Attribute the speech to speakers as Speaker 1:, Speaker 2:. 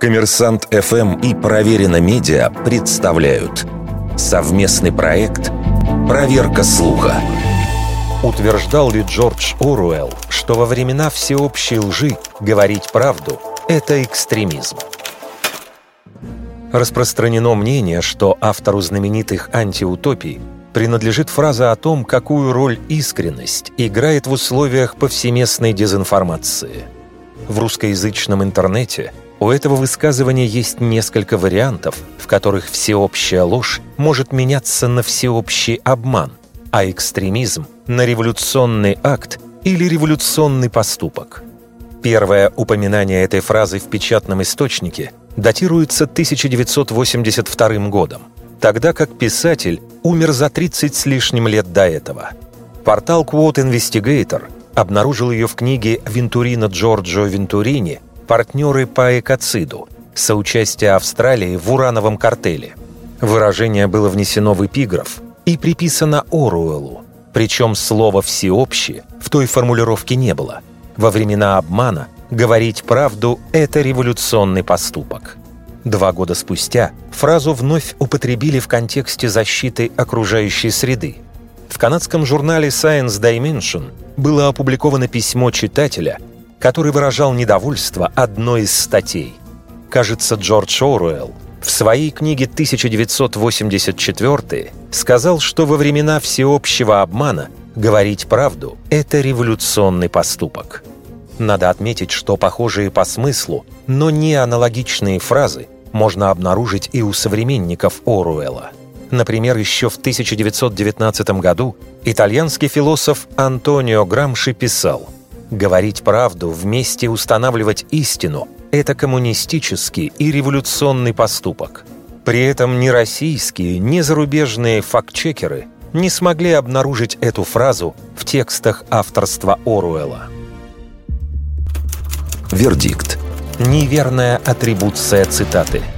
Speaker 1: Коммерсант ФМ и Проверено Медиа представляют совместный проект «Проверка слуха».
Speaker 2: Утверждал ли Джордж Оруэлл, что во времена всеобщей лжи говорить правду – это экстремизм? Распространено мнение, что автору знаменитых антиутопий принадлежит фраза о том, какую роль искренность играет в условиях повсеместной дезинформации. В русскоязычном интернете у этого высказывания есть несколько вариантов, в которых всеобщая ложь может меняться на всеобщий обман, а экстремизм – на революционный акт или революционный поступок. Первое упоминание этой фразы в печатном источнике датируется 1982 годом – тогда как писатель умер за 30 с лишним лет до этого. Портал Quote Investigator обнаружил ее в книге Вентурино Джорджо Вентурини «Партнеры по экоциду» соучастие Австралии в урановом картеле. Выражение было внесено в эпиграф и приписано Оруэллу, причем слова «всеобщее» в той формулировке не было. Во времена обмана говорить правду – это революционный поступок. Два года спустя фразу вновь употребили в контексте защиты окружающей среды. В канадском журнале Science Dimension было опубликовано письмо читателя, который выражал недовольство одной из статей. Кажется, Джордж Оруэлл в своей книге 1984 сказал, что во времена всеобщего обмана говорить правду – это революционный поступок. Надо отметить, что похожие по смыслу, но не аналогичные фразы можно обнаружить и у современников Оруэлла. Например, еще в 1919 году итальянский философ Антонио Грамши писал «Говорить правду, вместе устанавливать истину – это коммунистический и революционный поступок». При этом ни российские, ни зарубежные фактчекеры не смогли обнаружить эту фразу в текстах авторства Оруэлла.
Speaker 1: Вердикт –
Speaker 2: Неверная атрибуция цитаты –